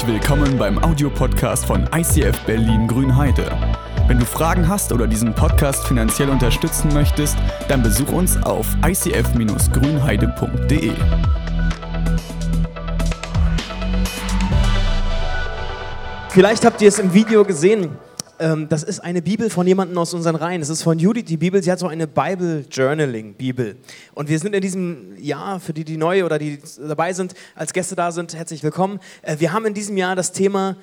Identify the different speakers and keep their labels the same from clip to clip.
Speaker 1: Herzlich willkommen beim Audiopodcast von ICF Berlin Grünheide. Wenn du Fragen hast oder diesen Podcast finanziell unterstützen möchtest, dann besuch uns auf icf-grünheide.de.
Speaker 2: Vielleicht habt ihr es im Video gesehen. Ähm, das ist eine Bibel von jemandem aus unseren Reihen. Es ist von Judith, die Bibel. Sie hat so eine Bible Journaling Bibel. Und wir sind in diesem Jahr, für die, die neu oder die dabei sind, als Gäste da sind, herzlich willkommen. Äh, wir haben in diesem Jahr das Thema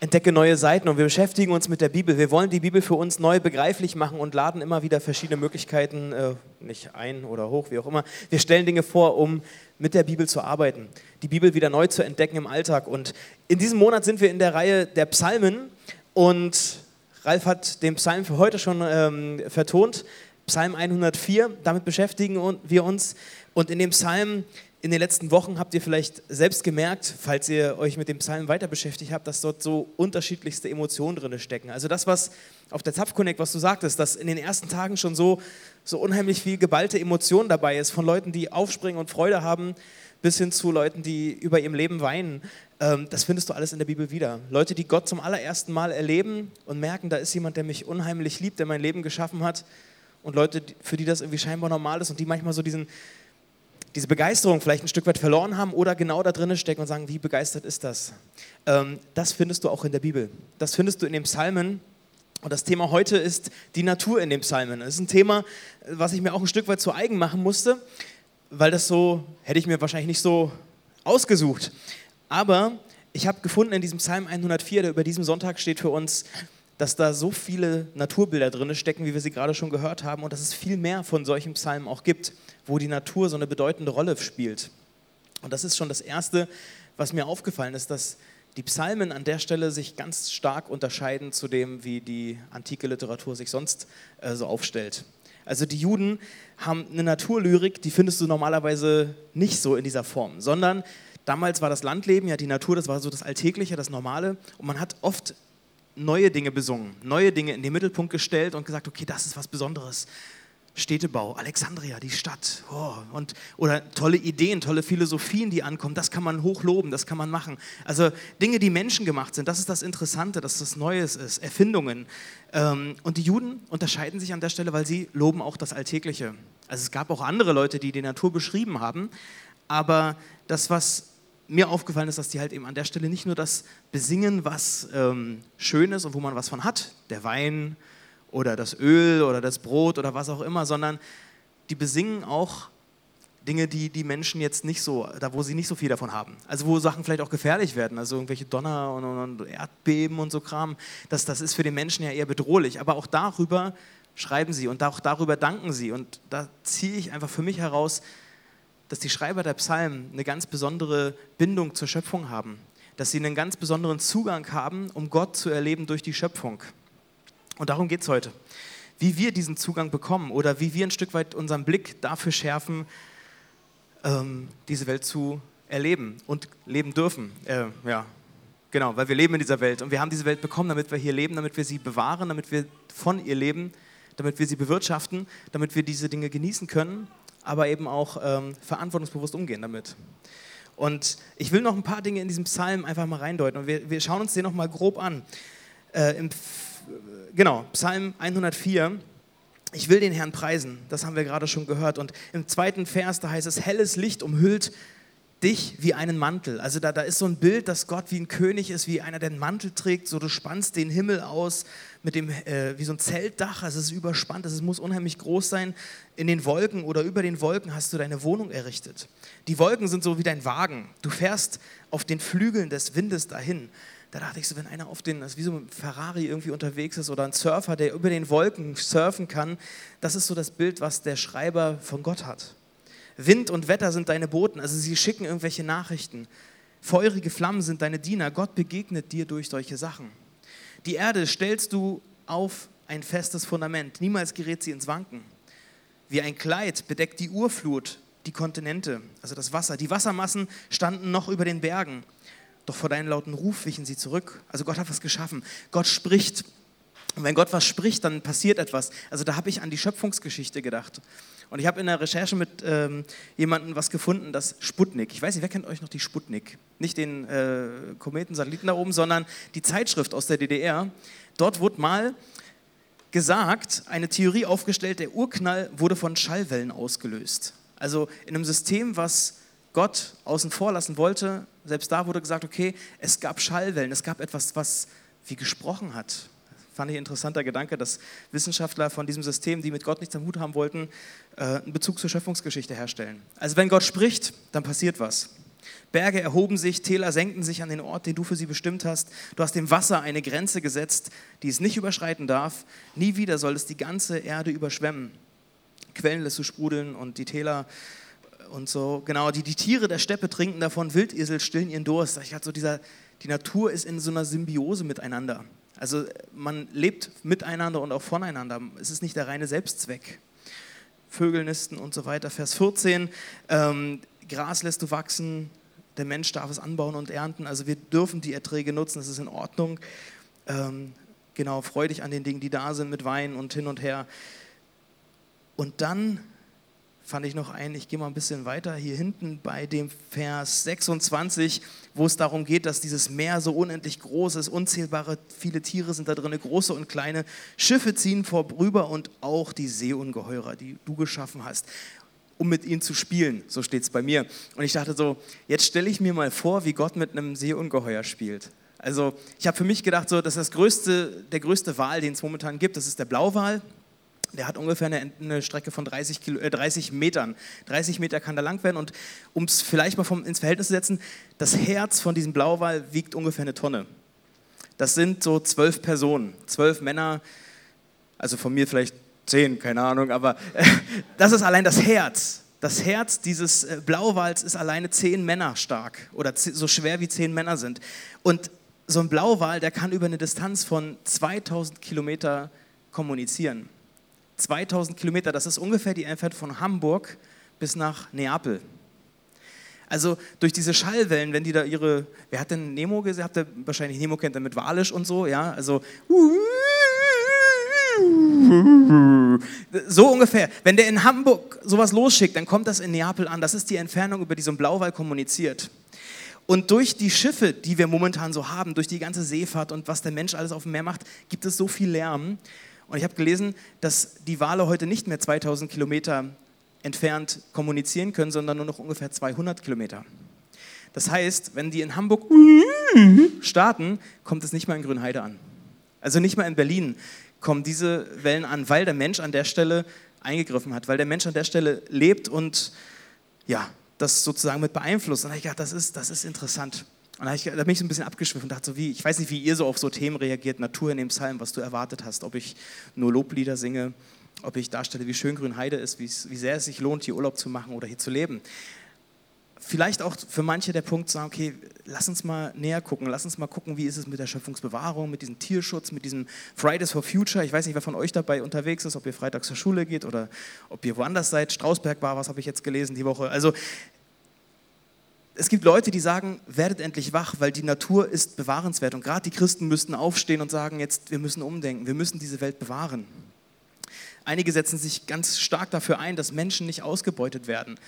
Speaker 2: Entdecke neue Seiten und wir beschäftigen uns mit der Bibel. Wir wollen die Bibel für uns neu begreiflich machen und laden immer wieder verschiedene Möglichkeiten, äh, nicht ein oder hoch, wie auch immer. Wir stellen Dinge vor, um mit der Bibel zu arbeiten, die Bibel wieder neu zu entdecken im Alltag. Und in diesem Monat sind wir in der Reihe der Psalmen und Ralf hat den Psalm für heute schon ähm, vertont, Psalm 104, damit beschäftigen wir uns. Und in dem Psalm in den letzten Wochen habt ihr vielleicht selbst gemerkt, falls ihr euch mit dem Psalm weiter beschäftigt habt, dass dort so unterschiedlichste Emotionen drin stecken. Also das, was auf der Zapfconnect, was du sagtest, dass in den ersten Tagen schon so, so unheimlich viel geballte Emotion dabei ist, von Leuten, die aufspringen und Freude haben, bis hin zu Leuten, die über ihrem Leben weinen. Ähm, das findest du alles in der Bibel wieder. Leute, die Gott zum allerersten Mal erleben und merken, da ist jemand, der mich unheimlich liebt, der mein Leben geschaffen hat. Und Leute, für die das irgendwie scheinbar normal ist und die manchmal so diesen, diese Begeisterung vielleicht ein Stück weit verloren haben oder genau da drinnen stecken und sagen, wie begeistert ist das? Ähm, das findest du auch in der Bibel. Das findest du in den Psalmen. Und das Thema heute ist die Natur in den Psalmen. Das ist ein Thema, was ich mir auch ein Stück weit zu eigen machen musste, weil das so, hätte ich mir wahrscheinlich nicht so ausgesucht. Aber ich habe gefunden in diesem Psalm 104, der über diesem Sonntag steht für uns, dass da so viele Naturbilder drin stecken, wie wir sie gerade schon gehört haben, und dass es viel mehr von solchen Psalmen auch gibt, wo die Natur so eine bedeutende Rolle spielt. Und das ist schon das Erste, was mir aufgefallen ist, dass die Psalmen an der Stelle sich ganz stark unterscheiden zu dem, wie die antike Literatur sich sonst äh, so aufstellt. Also die Juden haben eine Naturlyrik, die findest du normalerweise nicht so in dieser Form, sondern Damals war das Landleben, ja die Natur, das war so das Alltägliche, das Normale. Und man hat oft neue Dinge besungen, neue Dinge in den Mittelpunkt gestellt und gesagt, okay, das ist was Besonderes. Städtebau, Alexandria, die Stadt, oh, und, oder tolle Ideen, tolle Philosophien, die ankommen, das kann man hochloben, das kann man machen. Also Dinge, die menschengemacht sind, das ist das Interessante, dass das Neues ist, Erfindungen. Ähm, und die Juden unterscheiden sich an der Stelle, weil sie loben auch das Alltägliche. Also es gab auch andere Leute, die die Natur beschrieben haben, aber das, was mir aufgefallen ist, dass die halt eben an der Stelle nicht nur das besingen, was ähm, schön ist und wo man was von hat, der Wein oder das Öl oder das Brot oder was auch immer, sondern die besingen auch Dinge, die die Menschen jetzt nicht so, da wo sie nicht so viel davon haben. Also wo Sachen vielleicht auch gefährlich werden, also irgendwelche Donner und, und Erdbeben und so Kram, das, das ist für den Menschen ja eher bedrohlich. Aber auch darüber schreiben sie und auch darüber danken sie. Und da ziehe ich einfach für mich heraus, dass die Schreiber der Psalmen eine ganz besondere Bindung zur Schöpfung haben, dass sie einen ganz besonderen Zugang haben, um Gott zu erleben durch die Schöpfung. Und darum geht es heute. Wie wir diesen Zugang bekommen oder wie wir ein Stück weit unseren Blick dafür schärfen, ähm, diese Welt zu erleben und leben dürfen. Äh, ja, genau, weil wir leben in dieser Welt und wir haben diese Welt bekommen, damit wir hier leben, damit wir sie bewahren, damit wir von ihr leben, damit wir sie bewirtschaften, damit wir diese Dinge genießen können aber eben auch ähm, verantwortungsbewusst umgehen damit. Und ich will noch ein paar Dinge in diesem Psalm einfach mal reindeuten und wir, wir schauen uns den noch mal grob an. Äh, im, genau, Psalm 104. Ich will den Herrn preisen, das haben wir gerade schon gehört. Und im zweiten Vers, da heißt es, helles Licht umhüllt dich wie einen Mantel. Also da, da ist so ein Bild, dass Gott wie ein König ist, wie einer, der einen Mantel trägt. So du spannst den Himmel aus mit dem, äh, wie so ein Zeltdach. Also es ist überspannt, es muss unheimlich groß sein. In den Wolken oder über den Wolken hast du deine Wohnung errichtet. Die Wolken sind so wie dein Wagen. Du fährst auf den Flügeln des Windes dahin. Da dachte ich so, wenn einer auf den, also wie so ein Ferrari irgendwie unterwegs ist oder ein Surfer, der über den Wolken surfen kann, das ist so das Bild, was der Schreiber von Gott hat. Wind und Wetter sind deine Boten, also sie schicken irgendwelche Nachrichten. Feurige Flammen sind deine Diener. Gott begegnet dir durch solche Sachen. Die Erde stellst du auf ein festes Fundament. Niemals gerät sie ins Wanken. Wie ein Kleid bedeckt die Urflut die Kontinente, also das Wasser. Die Wassermassen standen noch über den Bergen. Doch vor deinen lauten Ruf wichen sie zurück. Also Gott hat was geschaffen. Gott spricht. Und wenn Gott was spricht, dann passiert etwas. Also da habe ich an die Schöpfungsgeschichte gedacht. Und ich habe in der Recherche mit ähm, jemandem was gefunden, das Sputnik. Ich weiß nicht, wer kennt euch noch die Sputnik? Nicht den äh, Kometensatelliten da oben, sondern die Zeitschrift aus der DDR. Dort wurde mal gesagt, eine Theorie aufgestellt, der Urknall wurde von Schallwellen ausgelöst. Also in einem System, was Gott außen vor lassen wollte, selbst da wurde gesagt, okay, es gab Schallwellen, es gab etwas, was wie gesprochen hat. Fand ich ein interessanter Gedanke, dass Wissenschaftler von diesem System, die mit Gott nichts am Hut haben wollten, äh, einen Bezug zur Schöpfungsgeschichte herstellen. Also wenn Gott spricht, dann passiert was. Berge erhoben sich, Täler senkten sich an den Ort, den du für sie bestimmt hast. Du hast dem Wasser eine Grenze gesetzt, die es nicht überschreiten darf. Nie wieder soll es die ganze Erde überschwemmen. Quellen lässt du sprudeln und die Täler und so. Genau, die, die Tiere der Steppe trinken davon, Wildesel stillen ihren Durst. Ich hatte so dieser, die Natur ist in so einer Symbiose miteinander. Also man lebt miteinander und auch voneinander. Es ist nicht der reine Selbstzweck. Vögel nisten und so weiter. Vers 14, ähm, Gras lässt du wachsen, der Mensch darf es anbauen und ernten. Also wir dürfen die Erträge nutzen, das ist in Ordnung. Ähm, genau, freu dich an den Dingen, die da sind, mit Wein und hin und her. Und dann fand ich noch ein, ich gehe mal ein bisschen weiter hier hinten bei dem Vers 26, wo es darum geht, dass dieses Meer so unendlich groß ist, unzählbare viele Tiere sind da drin, große und kleine Schiffe ziehen vorüber und auch die Seeungeheurer, die du geschaffen hast, um mit ihnen zu spielen, so steht es bei mir. Und ich dachte so, jetzt stelle ich mir mal vor, wie Gott mit einem Seeungeheuer spielt. Also ich habe für mich gedacht, so, das ist das größte, der größte Wal, den es momentan gibt, das ist der Blauwal. Der hat ungefähr eine, eine Strecke von 30, Kilo, äh, 30, Metern. 30 Meter kann da lang werden. Und um es vielleicht mal vom, ins Verhältnis zu setzen, das Herz von diesem Blauwal wiegt ungefähr eine Tonne. Das sind so zwölf Personen, zwölf Männer, also von mir vielleicht zehn, keine Ahnung, aber äh, das ist allein das Herz. Das Herz dieses äh, Blauwals ist alleine zehn Männer stark oder so schwer wie zehn Männer sind. Und so ein Blauwal, der kann über eine Distanz von 2000 Kilometer kommunizieren. 2000 Kilometer, das ist ungefähr die Entfernung von Hamburg bis nach Neapel. Also durch diese Schallwellen, wenn die da ihre, wer hat denn Nemo gesehen? Habt ihr wahrscheinlich Nemo kennt er mit Walisch und so, ja? Also so ungefähr. Wenn der in Hamburg sowas losschickt, dann kommt das in Neapel an. Das ist die Entfernung, über die so ein Blauwall kommuniziert. Und durch die Schiffe, die wir momentan so haben, durch die ganze Seefahrt und was der Mensch alles auf dem Meer macht, gibt es so viel Lärm, und ich habe gelesen, dass die Wale heute nicht mehr 2000 Kilometer entfernt kommunizieren können, sondern nur noch ungefähr 200 Kilometer. Das heißt, wenn die in Hamburg starten, kommt es nicht mal in Grünheide an. Also nicht mal in Berlin kommen diese Wellen an, weil der Mensch an der Stelle eingegriffen hat, weil der Mensch an der Stelle lebt und ja, das sozusagen mit beeinflusst. Und ich dachte, das ist, das ist interessant. Und da, ich, da, bin ich so ein bisschen abgeschwiffen und dachte so, wie, ich weiß nicht, wie ihr so auf so Themen reagiert, Natur in dem Psalm, was du erwartet hast, ob ich nur Loblieder singe, ob ich darstelle, wie schön Grünheide ist, wie sehr es sich lohnt, hier Urlaub zu machen oder hier zu leben. Vielleicht auch für manche der Punkt sagen, okay, lass uns mal näher gucken, lass uns mal gucken, wie ist es mit der Schöpfungsbewahrung, mit diesem Tierschutz, mit diesem Fridays for Future. Ich weiß nicht, wer von euch dabei unterwegs ist, ob ihr freitags zur Schule geht oder ob ihr woanders seid. Strausberg war, was habe ich jetzt gelesen die Woche. Also es gibt Leute, die sagen, werdet endlich wach, weil die Natur ist bewahrenswert. Und gerade die Christen müssten aufstehen und sagen, jetzt, wir müssen umdenken, wir müssen diese Welt bewahren. Einige setzen sich ganz stark dafür ein, dass Menschen nicht ausgebeutet werden,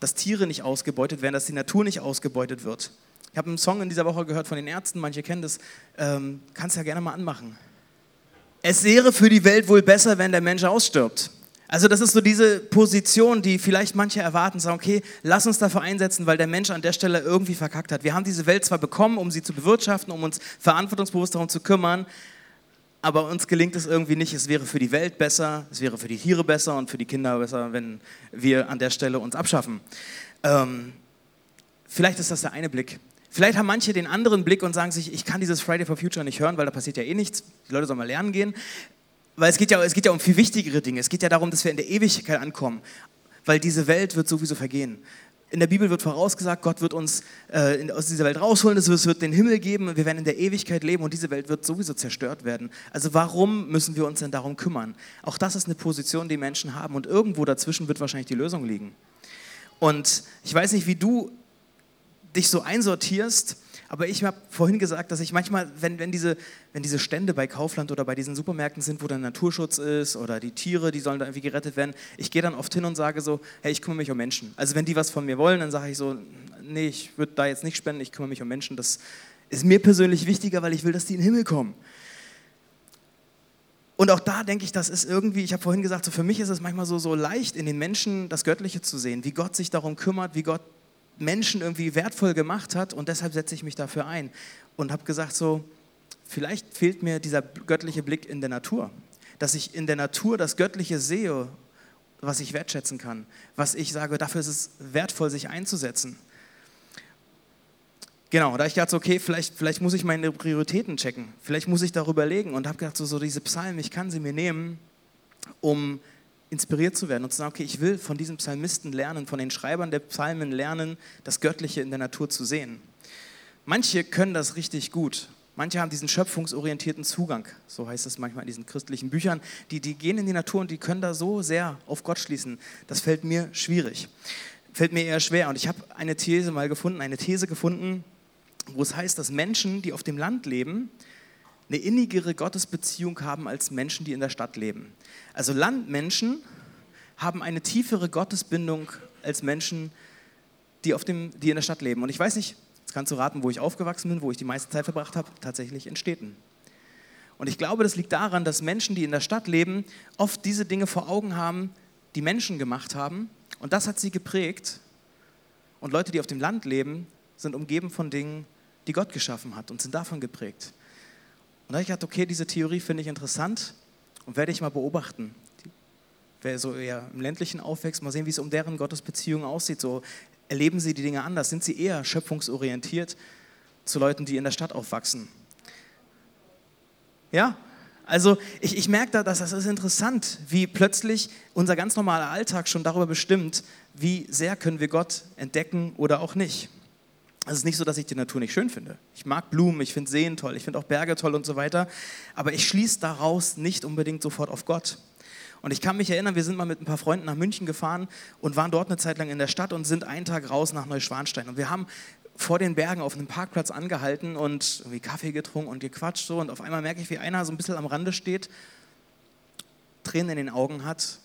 Speaker 2: dass Tiere nicht ausgebeutet werden, dass die Natur nicht ausgebeutet wird. Ich habe einen Song in dieser Woche gehört von den Ärzten, manche kennen das, ähm, kannst ja gerne mal anmachen. Es wäre für die Welt wohl besser, wenn der Mensch ausstirbt. Also das ist so diese Position, die vielleicht manche erwarten, sagen, okay, lass uns dafür einsetzen, weil der Mensch an der Stelle irgendwie verkackt hat. Wir haben diese Welt zwar bekommen, um sie zu bewirtschaften, um uns verantwortungsbewusst darum zu kümmern, aber uns gelingt es irgendwie nicht. Es wäre für die Welt besser, es wäre für die Tiere besser und für die Kinder besser, wenn wir an der Stelle uns abschaffen. Ähm, vielleicht ist das der eine Blick. Vielleicht haben manche den anderen Blick und sagen sich, ich kann dieses Friday for Future nicht hören, weil da passiert ja eh nichts. Die Leute sollen mal lernen gehen. Weil es geht, ja, es geht ja um viel wichtigere Dinge. Es geht ja darum, dass wir in der Ewigkeit ankommen. Weil diese Welt wird sowieso vergehen. In der Bibel wird vorausgesagt, Gott wird uns äh, aus dieser Welt rausholen, es wird den Himmel geben, wir werden in der Ewigkeit leben und diese Welt wird sowieso zerstört werden. Also warum müssen wir uns denn darum kümmern? Auch das ist eine Position, die Menschen haben und irgendwo dazwischen wird wahrscheinlich die Lösung liegen. Und ich weiß nicht, wie du dich so einsortierst, Aber ich habe vorhin gesagt, dass ich manchmal, wenn, wenn, diese, wenn diese Stände bei Kaufland oder bei diesen Supermärkten sind, wo dann Naturschutz ist oder die Tiere, die sollen da irgendwie gerettet werden, ich gehe dann oft hin und sage so, hey, ich kümmere mich um Menschen. Also wenn die was von mir wollen, dann sage ich so, nee, ich würde da jetzt nicht spenden, ich kümmere mich um Menschen. Das ist mir persönlich wichtiger, weil ich will, dass die in den Himmel kommen. Und auch da denke ich, das ist irgendwie, ich habe vorhin gesagt, so für mich ist es manchmal so, so leicht, in den Menschen das Göttliche zu sehen, wie Gott sich darum kümmert, wie Gott Menschen irgendwie wertvoll gemacht hat und deshalb setze ich mich dafür ein und habe gesagt, so, vielleicht fehlt mir dieser göttliche Blick in der Natur, dass ich in der Natur das Göttliche sehe, was ich wertschätzen kann, was ich sage, dafür ist es wertvoll, sich einzusetzen. Genau, da ich dachte, okay, vielleicht, vielleicht muss ich meine Prioritäten checken, vielleicht muss ich darüber legen und habe gedacht, so, so diese Psalmen, ich kann sie mir nehmen, um inspiriert zu werden und zu sagen, okay, ich will von diesen Psalmisten lernen, von den Schreibern der Psalmen lernen, das Göttliche in der Natur zu sehen. Manche können das richtig gut. Manche haben diesen schöpfungsorientierten Zugang, so heißt es manchmal in diesen christlichen Büchern. Die, die gehen in die Natur und die können da so sehr auf Gott schließen. Das fällt mir schwierig, fällt mir eher schwer. Und ich habe eine These mal gefunden, eine These gefunden, wo es heißt, dass Menschen, die auf dem Land leben, eine innigere Gottesbeziehung haben als Menschen, die in der Stadt leben. Also Landmenschen haben eine tiefere Gottesbindung als Menschen, die, auf dem, die in der Stadt leben. Und ich weiß nicht, jetzt kannst du raten, wo ich aufgewachsen bin, wo ich die meiste Zeit verbracht habe, tatsächlich in Städten. Und ich glaube, das liegt daran, dass Menschen, die in der Stadt leben, oft diese Dinge vor Augen haben, die Menschen gemacht haben. Und das hat sie geprägt. Und Leute, die auf dem Land leben, sind umgeben von Dingen, die Gott geschaffen hat und sind davon geprägt. Habe ich gedacht, okay, diese Theorie finde ich interessant und werde ich mal beobachten. Wer so eher im ländlichen aufwächst, mal sehen, wie es um deren Gottesbeziehung aussieht. So erleben sie die Dinge anders? Sind sie eher schöpfungsorientiert zu Leuten, die in der Stadt aufwachsen? Ja, also ich, ich merke da, dass das ist interessant, wie plötzlich unser ganz normaler Alltag schon darüber bestimmt, wie sehr können wir Gott entdecken oder auch nicht. Es ist nicht so, dass ich die Natur nicht schön finde. Ich mag Blumen, ich finde Seen toll, ich finde auch Berge toll und so weiter. Aber ich schließe daraus nicht unbedingt sofort auf Gott. Und ich kann mich erinnern, wir sind mal mit ein paar Freunden nach München gefahren und waren dort eine Zeit lang in der Stadt und sind einen Tag raus nach Neuschwanstein. Und wir haben vor den Bergen auf einem Parkplatz angehalten und irgendwie Kaffee getrunken und gequatscht so. Und auf einmal merke ich, wie einer so ein bisschen am Rande steht, Tränen in den Augen hat.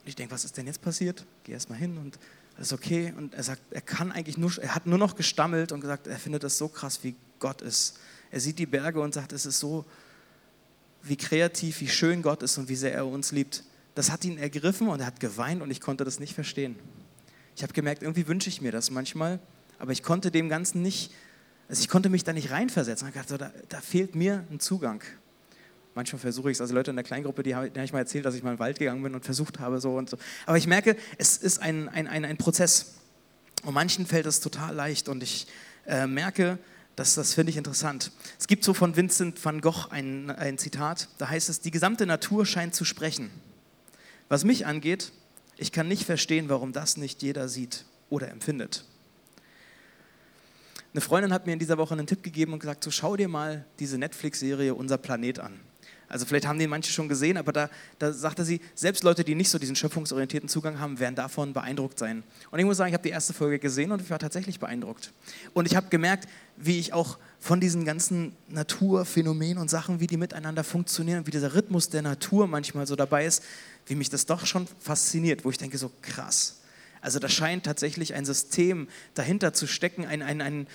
Speaker 2: Und ich denke, was ist denn jetzt passiert? Geh erst mal hin und ist okay. Und er sagt, er kann eigentlich nur, er hat nur noch gestammelt und gesagt, er findet das so krass, wie Gott ist. Er sieht die Berge und sagt, es ist so, wie kreativ, wie schön Gott ist und wie sehr er uns liebt. Das hat ihn ergriffen und er hat geweint und ich konnte das nicht verstehen. Ich habe gemerkt, irgendwie wünsche ich mir das manchmal, aber ich konnte dem Ganzen nicht, also ich konnte mich da nicht reinversetzen. Ich dachte, da, da fehlt mir ein Zugang manchmal versuche ich es, also Leute in der Kleingruppe, die habe ich mal erzählt, dass ich mal in den Wald gegangen bin und versucht habe so und so. Aber ich merke, es ist ein, ein, ein, ein Prozess. Und manchen fällt es total leicht und ich äh, merke, das, das finde ich interessant. Es gibt so von Vincent van Gogh ein, ein Zitat, da heißt es, die gesamte Natur scheint zu sprechen. Was mich angeht, ich kann nicht verstehen, warum das nicht jeder sieht oder empfindet. Eine Freundin hat mir in dieser Woche einen Tipp gegeben und gesagt, so schau dir mal diese Netflix-Serie Unser Planet an. Also vielleicht haben den manche schon gesehen, aber da, da sagte sie, selbst Leute, die nicht so diesen schöpfungsorientierten Zugang haben, werden davon beeindruckt sein. Und ich muss sagen, ich habe die erste Folge gesehen und ich war tatsächlich beeindruckt. Und ich habe gemerkt, wie ich auch von diesen ganzen Naturphänomenen und Sachen, wie die miteinander funktionieren, wie dieser Rhythmus der Natur manchmal so dabei ist, wie mich das doch schon fasziniert, wo ich denke, so krass. Also da scheint tatsächlich ein System dahinter zu stecken, ein, ein, ein,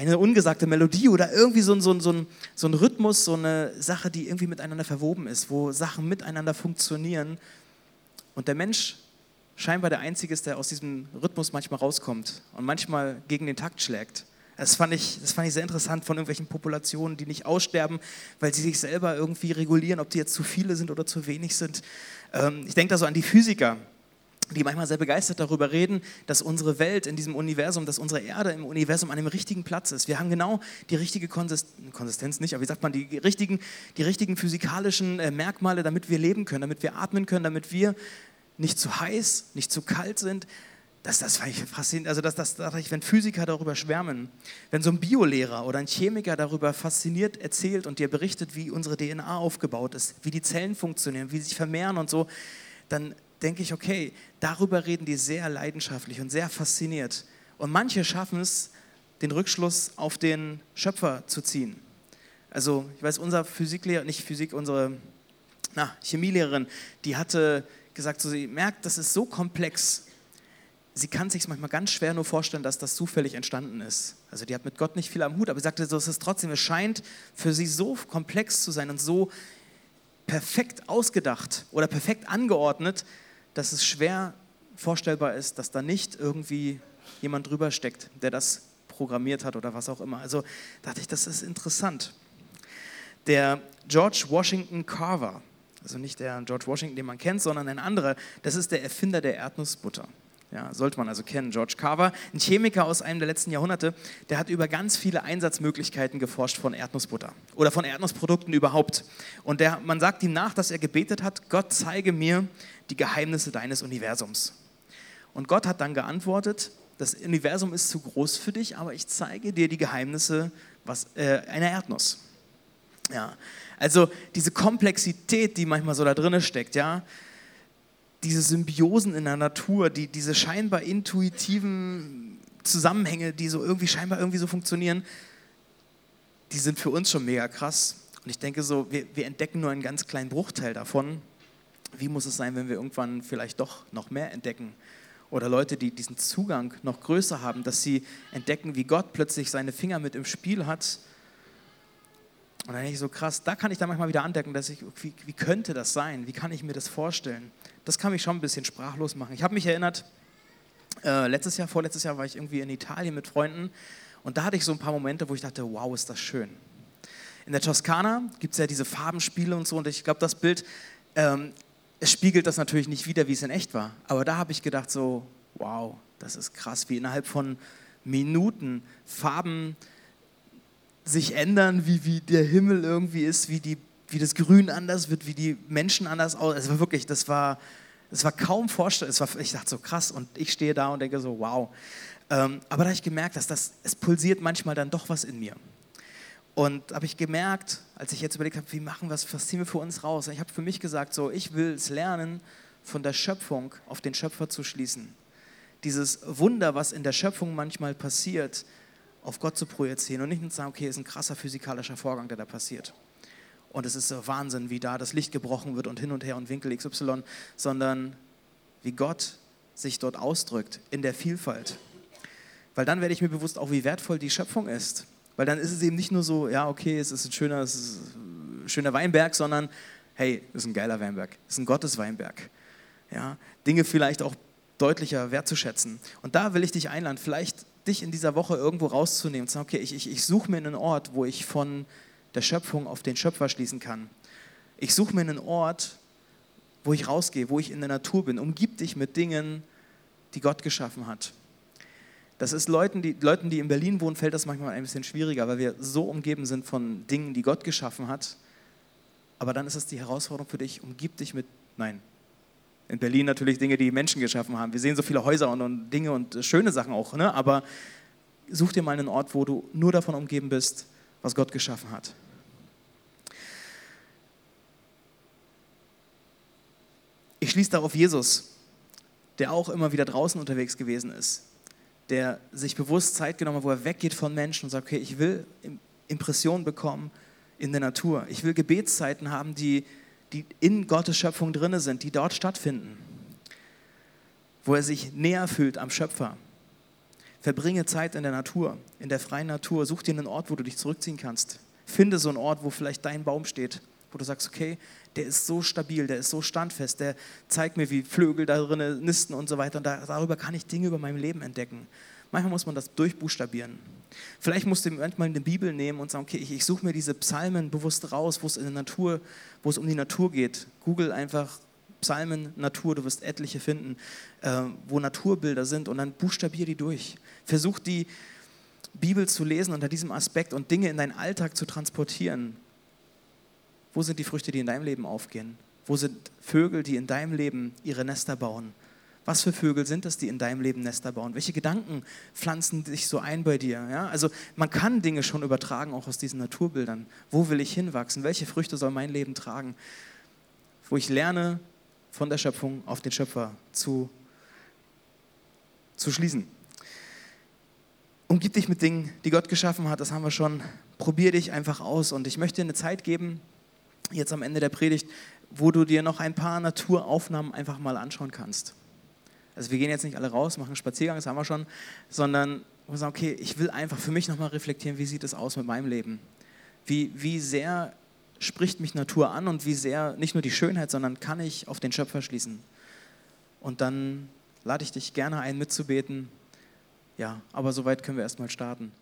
Speaker 2: eine ungesagte Melodie oder irgendwie so ein, so, ein, so, ein, so ein Rhythmus, so eine Sache, die irgendwie miteinander verwoben ist, wo Sachen miteinander funktionieren. Und der Mensch scheinbar der Einzige ist, der aus diesem Rhythmus manchmal rauskommt und manchmal gegen den Takt schlägt. Das fand, ich, das fand ich sehr interessant von irgendwelchen Populationen, die nicht aussterben, weil sie sich selber irgendwie regulieren, ob die jetzt zu viele sind oder zu wenig sind. Ähm, ich denke da so an die Physiker, die manchmal sehr begeistert darüber reden, dass unsere Welt in diesem Universum, dass unsere Erde im Universum an dem richtigen Platz ist. Wir haben genau die richtige Konsistenz, Konsistenz nicht, aber wie sagt man, die richtigen, die richtigen physikalischen äh, Merkmale, damit wir leben können, damit wir atmen können, damit wir nicht zu heiß, nicht zu kalt sind. Das, das fand ich faszinierend. Also, das, das wenn Physiker darüber schwärmen, wenn so ein Biolehrer oder ein Chemiker darüber fasziniert erzählt und dir berichtet, wie unsere DNA aufgebaut ist, wie die Zellen funktionieren, wie sie sich vermehren und so, dann denke ich, okay, darüber reden die sehr leidenschaftlich und sehr fasziniert. Und manche schaffen es, den Rückschluss auf den Schöpfer zu ziehen. Also, ich weiß, unser Physiklehrer, nicht Physik, unsere na, Chemielehrerin, die hatte gesagt, so, sie merkt, das ist so komplex. Sie kann sich manchmal ganz schwer nur vorstellen, dass das zufällig entstanden ist. Also die hat mit Gott nicht viel am Hut, aber sie sagte, so, es ist trotzdem, es scheint für sie so komplex zu sein und so perfekt ausgedacht oder perfekt angeordnet, dass es schwer vorstellbar ist, dass da nicht irgendwie jemand drüber steckt, der das programmiert hat oder was auch immer. Also dachte ich, das ist interessant. Der George Washington Carver, also nicht der George Washington, den man kennt, sondern ein anderer, das ist der Erfinder der Erdnussbutter. Ja, sollte man also kennen. George Carver, ein Chemiker aus einem der letzten Jahrhunderte, der hat über ganz viele Einsatzmöglichkeiten geforscht von Erdnussbutter oder von Erdnussprodukten überhaupt. Und der, man sagt ihm nach, dass er gebetet hat, Gott zeige mir die Geheimnisse deines Universums. Und Gott hat dann geantwortet, das Universum ist zu groß für dich, aber ich zeige dir die Geheimnisse was, äh, einer Erdnuss. Ja, also diese Komplexität, die manchmal so da drin steckt, ja, diese Symbiosen in der Natur, die, diese scheinbar intuitiven Zusammenhänge, die so irgendwie scheinbar irgendwie so funktionieren, die sind für uns schon mega krass. Und ich denke so, wir, wir entdecken nur einen ganz kleinen Bruchteil davon. Wie muss es sein, wenn wir irgendwann vielleicht doch noch mehr entdecken? Oder Leute, die diesen Zugang noch größer haben, dass sie entdecken, wie Gott plötzlich seine Finger mit im Spiel hat. Und dann denke ich so krass, da kann ich dann manchmal wieder andecken, dass ich, wie, wie könnte das sein? Wie kann ich mir das vorstellen? Das kann mich schon ein bisschen sprachlos machen. Ich habe mich erinnert, äh, letztes Jahr, vorletztes Jahr war ich irgendwie in Italien mit Freunden und da hatte ich so ein paar Momente, wo ich dachte, wow, ist das schön. In der Toskana gibt es ja diese Farbenspiele und so und ich glaube, das Bild, ähm, es spiegelt das natürlich nicht wieder, wie es in echt war. Aber da habe ich gedacht so, wow, das ist krass, wie innerhalb von Minuten Farben sich ändern, wie, wie der Himmel irgendwie ist, wie, die, wie das Grün anders wird, wie die Menschen anders aussehen. Es war wirklich, das war, das war kaum vorstellbar. ich dachte so krass und ich stehe da und denke so, wow. Ähm, aber da habe ich gemerkt, dass das, es pulsiert manchmal dann doch was in mir. Und habe ich gemerkt, als ich jetzt überlegt habe, wie machen wir es, was ziehen wir für uns raus? Ich habe für mich gesagt, so, ich will es lernen, von der Schöpfung auf den Schöpfer zu schließen. Dieses Wunder, was in der Schöpfung manchmal passiert, auf Gott zu projizieren und nicht nur zu sagen, okay, ist ein krasser physikalischer Vorgang, der da passiert. Und es ist so Wahnsinn, wie da das Licht gebrochen wird und hin und her und Winkel XY, sondern wie Gott sich dort ausdrückt in der Vielfalt. Weil dann werde ich mir bewusst auch, wie wertvoll die Schöpfung ist. Weil dann ist es eben nicht nur so, ja, okay, es ist ein schöner, es ist ein schöner Weinberg, sondern hey, es ist ein geiler Weinberg, es ist ein Gottesweinberg. Ja, Dinge vielleicht auch deutlicher wertzuschätzen. Und da will ich dich einladen, vielleicht dich in dieser Woche irgendwo rauszunehmen zu sagen, okay, ich, ich, ich suche mir einen Ort, wo ich von der Schöpfung auf den Schöpfer schließen kann. Ich suche mir einen Ort, wo ich rausgehe, wo ich in der Natur bin. Umgib dich mit Dingen, die Gott geschaffen hat. Das ist Leuten die, Leuten, die in Berlin wohnen, fällt das manchmal ein bisschen schwieriger, weil wir so umgeben sind von Dingen, die Gott geschaffen hat. Aber dann ist es die Herausforderung für dich, umgib dich mit, nein, in Berlin natürlich Dinge, die Menschen geschaffen haben. Wir sehen so viele Häuser und, und Dinge und schöne Sachen auch, ne? aber such dir mal einen Ort, wo du nur davon umgeben bist, was Gott geschaffen hat. Ich schließe darauf Jesus, der auch immer wieder draußen unterwegs gewesen ist, der sich bewusst Zeit genommen hat, wo er weggeht von Menschen und sagt, okay, ich will Impressionen bekommen in der Natur. Ich will Gebetszeiten haben, die die in Gottes Schöpfung drin sind, die dort stattfinden, wo er sich näher fühlt am Schöpfer. Verbringe Zeit in der Natur, in der freien Natur. Such dir einen Ort, wo du dich zurückziehen kannst. Finde so einen Ort, wo vielleicht dein Baum steht, wo du sagst, okay, der ist so stabil, der ist so standfest, der zeigt mir, wie Flügel da drinnen nisten und so weiter. Und darüber kann ich Dinge über mein Leben entdecken. Manchmal muss man das durchbuchstabieren. Vielleicht musst du manchmal eine Bibel nehmen und sagen, okay, ich, ich suche mir diese Psalmen bewusst raus, wo es in der Natur, wo es um die Natur geht. Google einfach Psalmen, Natur, du wirst etliche finden, äh, wo Naturbilder sind und dann buchstabier die durch. Versuch die Bibel zu lesen unter diesem Aspekt und Dinge in deinen Alltag zu transportieren. Wo sind die Früchte, die in deinem Leben aufgehen? Wo sind Vögel, die in deinem Leben ihre Nester bauen? Was für Vögel sind das, die in deinem Leben Nester bauen? Welche Gedanken pflanzen sich so ein bei dir? Ja? Also man kann Dinge schon übertragen, auch aus diesen Naturbildern. Wo will ich hinwachsen? Welche Früchte soll mein Leben tragen? Wo ich lerne, von der Schöpfung auf den Schöpfer zu, zu schließen. umgib dich mit Dingen, die Gott geschaffen hat, das haben wir schon. Probier dich einfach aus und ich möchte dir eine Zeit geben, jetzt am Ende der Predigt, wo du dir noch ein paar Naturaufnahmen einfach mal anschauen kannst. Also wir gehen jetzt nicht alle raus, machen einen Spaziergang, das haben wir schon, sondern wir sagen, okay, ich will einfach für mich nochmal reflektieren, wie sieht es aus mit meinem Leben? Wie, wie sehr spricht mich Natur an und wie sehr, nicht nur die Schönheit, sondern kann ich auf den Schöpfer schließen? Und dann lade ich dich gerne ein, mitzubeten. Ja, aber soweit können wir erstmal starten.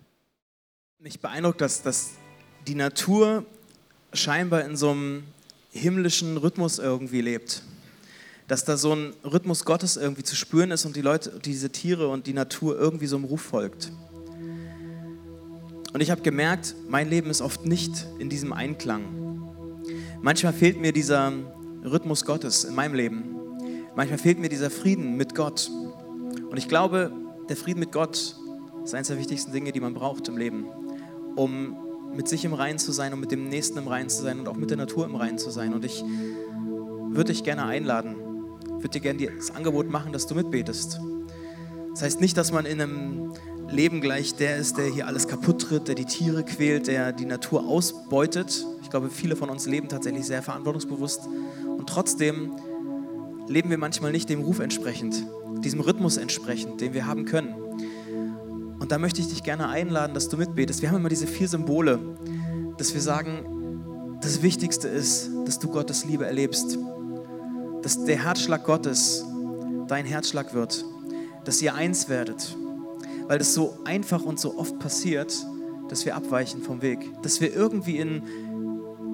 Speaker 2: Mich beeindruckt, dass, dass die Natur scheinbar in so einem himmlischen Rhythmus irgendwie lebt. Dass da so ein Rhythmus Gottes irgendwie zu spüren ist und die Leute, diese Tiere und die Natur irgendwie so einem Ruf folgt. Und ich habe gemerkt, mein Leben ist oft nicht in diesem Einklang. Manchmal fehlt mir dieser Rhythmus Gottes in meinem Leben. Manchmal fehlt mir dieser Frieden mit Gott. Und ich glaube, der Frieden mit Gott ist eines der wichtigsten Dinge, die man braucht im Leben, um mit sich im Reinen zu sein und mit dem Nächsten im Reinen zu sein und auch mit der Natur im Reinen zu sein. Und ich würde dich gerne einladen, würde dir gerne das Angebot machen, dass du mitbetest. Das heißt nicht, dass man in einem Leben gleich der ist, der hier alles kaputt tritt, der die Tiere quält, der die Natur ausbeutet. Ich glaube, viele von uns leben tatsächlich sehr verantwortungsbewusst und trotzdem leben wir manchmal nicht dem Ruf entsprechend, diesem Rhythmus entsprechend, den wir haben können. Und da möchte ich dich gerne einladen, dass du mitbetest. Wir haben immer diese vier Symbole, dass wir sagen, das Wichtigste ist, dass du Gottes Liebe erlebst, dass der Herzschlag Gottes dein Herzschlag wird, dass ihr eins werdet, weil das so einfach und so oft passiert, dass wir abweichen vom Weg, dass wir irgendwie in,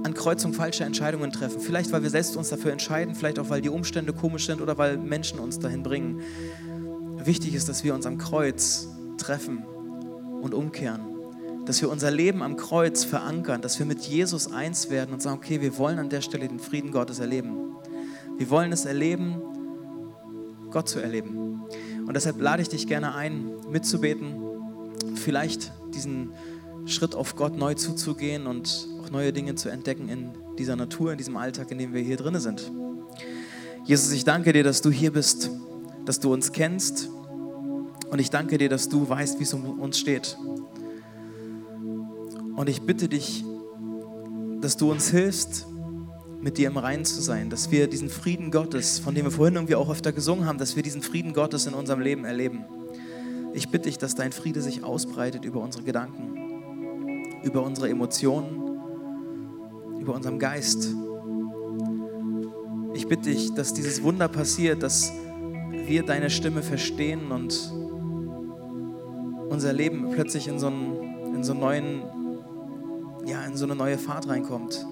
Speaker 2: an Kreuzung falsche Entscheidungen treffen. Vielleicht, weil wir selbst uns dafür entscheiden, vielleicht auch, weil die Umstände komisch sind oder weil Menschen uns dahin bringen. Wichtig ist, dass wir uns am Kreuz treffen und umkehren. Dass wir unser Leben am Kreuz verankern, dass wir mit Jesus eins werden und sagen, okay, wir wollen an der Stelle den Frieden Gottes erleben. Wir wollen es erleben, Gott zu erleben. Und deshalb lade ich dich gerne ein, mitzubeten, vielleicht diesen Schritt auf Gott neu zuzugehen und auch neue Dinge zu entdecken in dieser Natur, in diesem Alltag, in dem wir hier drin sind. Jesus, ich danke dir, dass du hier bist, dass du uns kennst und ich danke dir, dass du weißt, wie es um uns steht. Und ich bitte dich, dass du uns hilfst, mit dir im Reinen zu sein, dass wir diesen Frieden Gottes, von dem wir vorhin irgendwie auch öfter gesungen haben, dass wir diesen Frieden Gottes in unserem Leben erleben. Ich bitte dich, dass dein Friede sich ausbreitet über unsere Gedanken, über unsere Emotionen, über unseren Geist. Ich bitte dich, dass dieses Wunder passiert, dass wir deine Stimme verstehen und unser Leben plötzlich in so einen, in so einen neuen, ja, in so eine neue Fahrt reinkommt.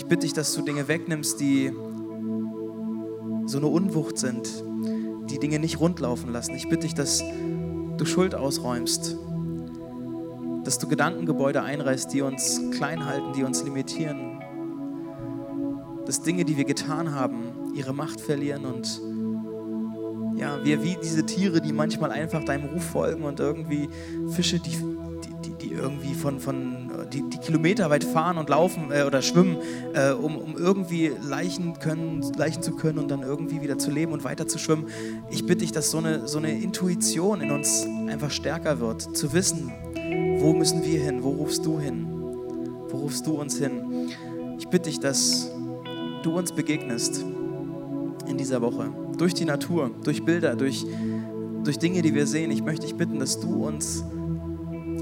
Speaker 2: Ich bitte dich, dass du Dinge wegnimmst, die so eine Unwucht sind, die Dinge nicht rundlaufen lassen. Ich bitte dich, dass du Schuld ausräumst, dass du Gedankengebäude einreißt, die uns klein halten, die uns limitieren, dass Dinge, die wir getan haben, ihre Macht verlieren und ja, wir wie diese Tiere, die manchmal einfach deinem Ruf folgen und irgendwie Fische, die, die, die irgendwie von, von die, die Kilometer weit fahren und laufen äh, oder schwimmen, äh, um, um irgendwie leichen, können, leichen zu können und dann irgendwie wieder zu leben und weiter zu schwimmen. Ich bitte dich, dass so eine, so eine Intuition in uns einfach stärker wird, zu wissen, wo müssen wir hin, wo rufst du hin, wo rufst du uns hin. Ich bitte dich, dass du uns begegnest in dieser Woche, durch die Natur, durch Bilder, durch, durch Dinge, die wir sehen. Ich möchte dich bitten, dass du uns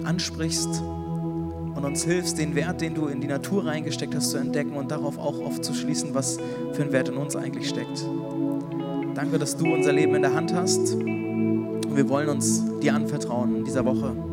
Speaker 2: ansprichst und uns hilfst, den Wert, den du in die Natur reingesteckt hast, zu entdecken und darauf auch aufzuschließen, was für ein Wert in uns eigentlich steckt. Danke, dass du unser Leben in der Hand hast. Wir wollen uns dir anvertrauen in dieser Woche.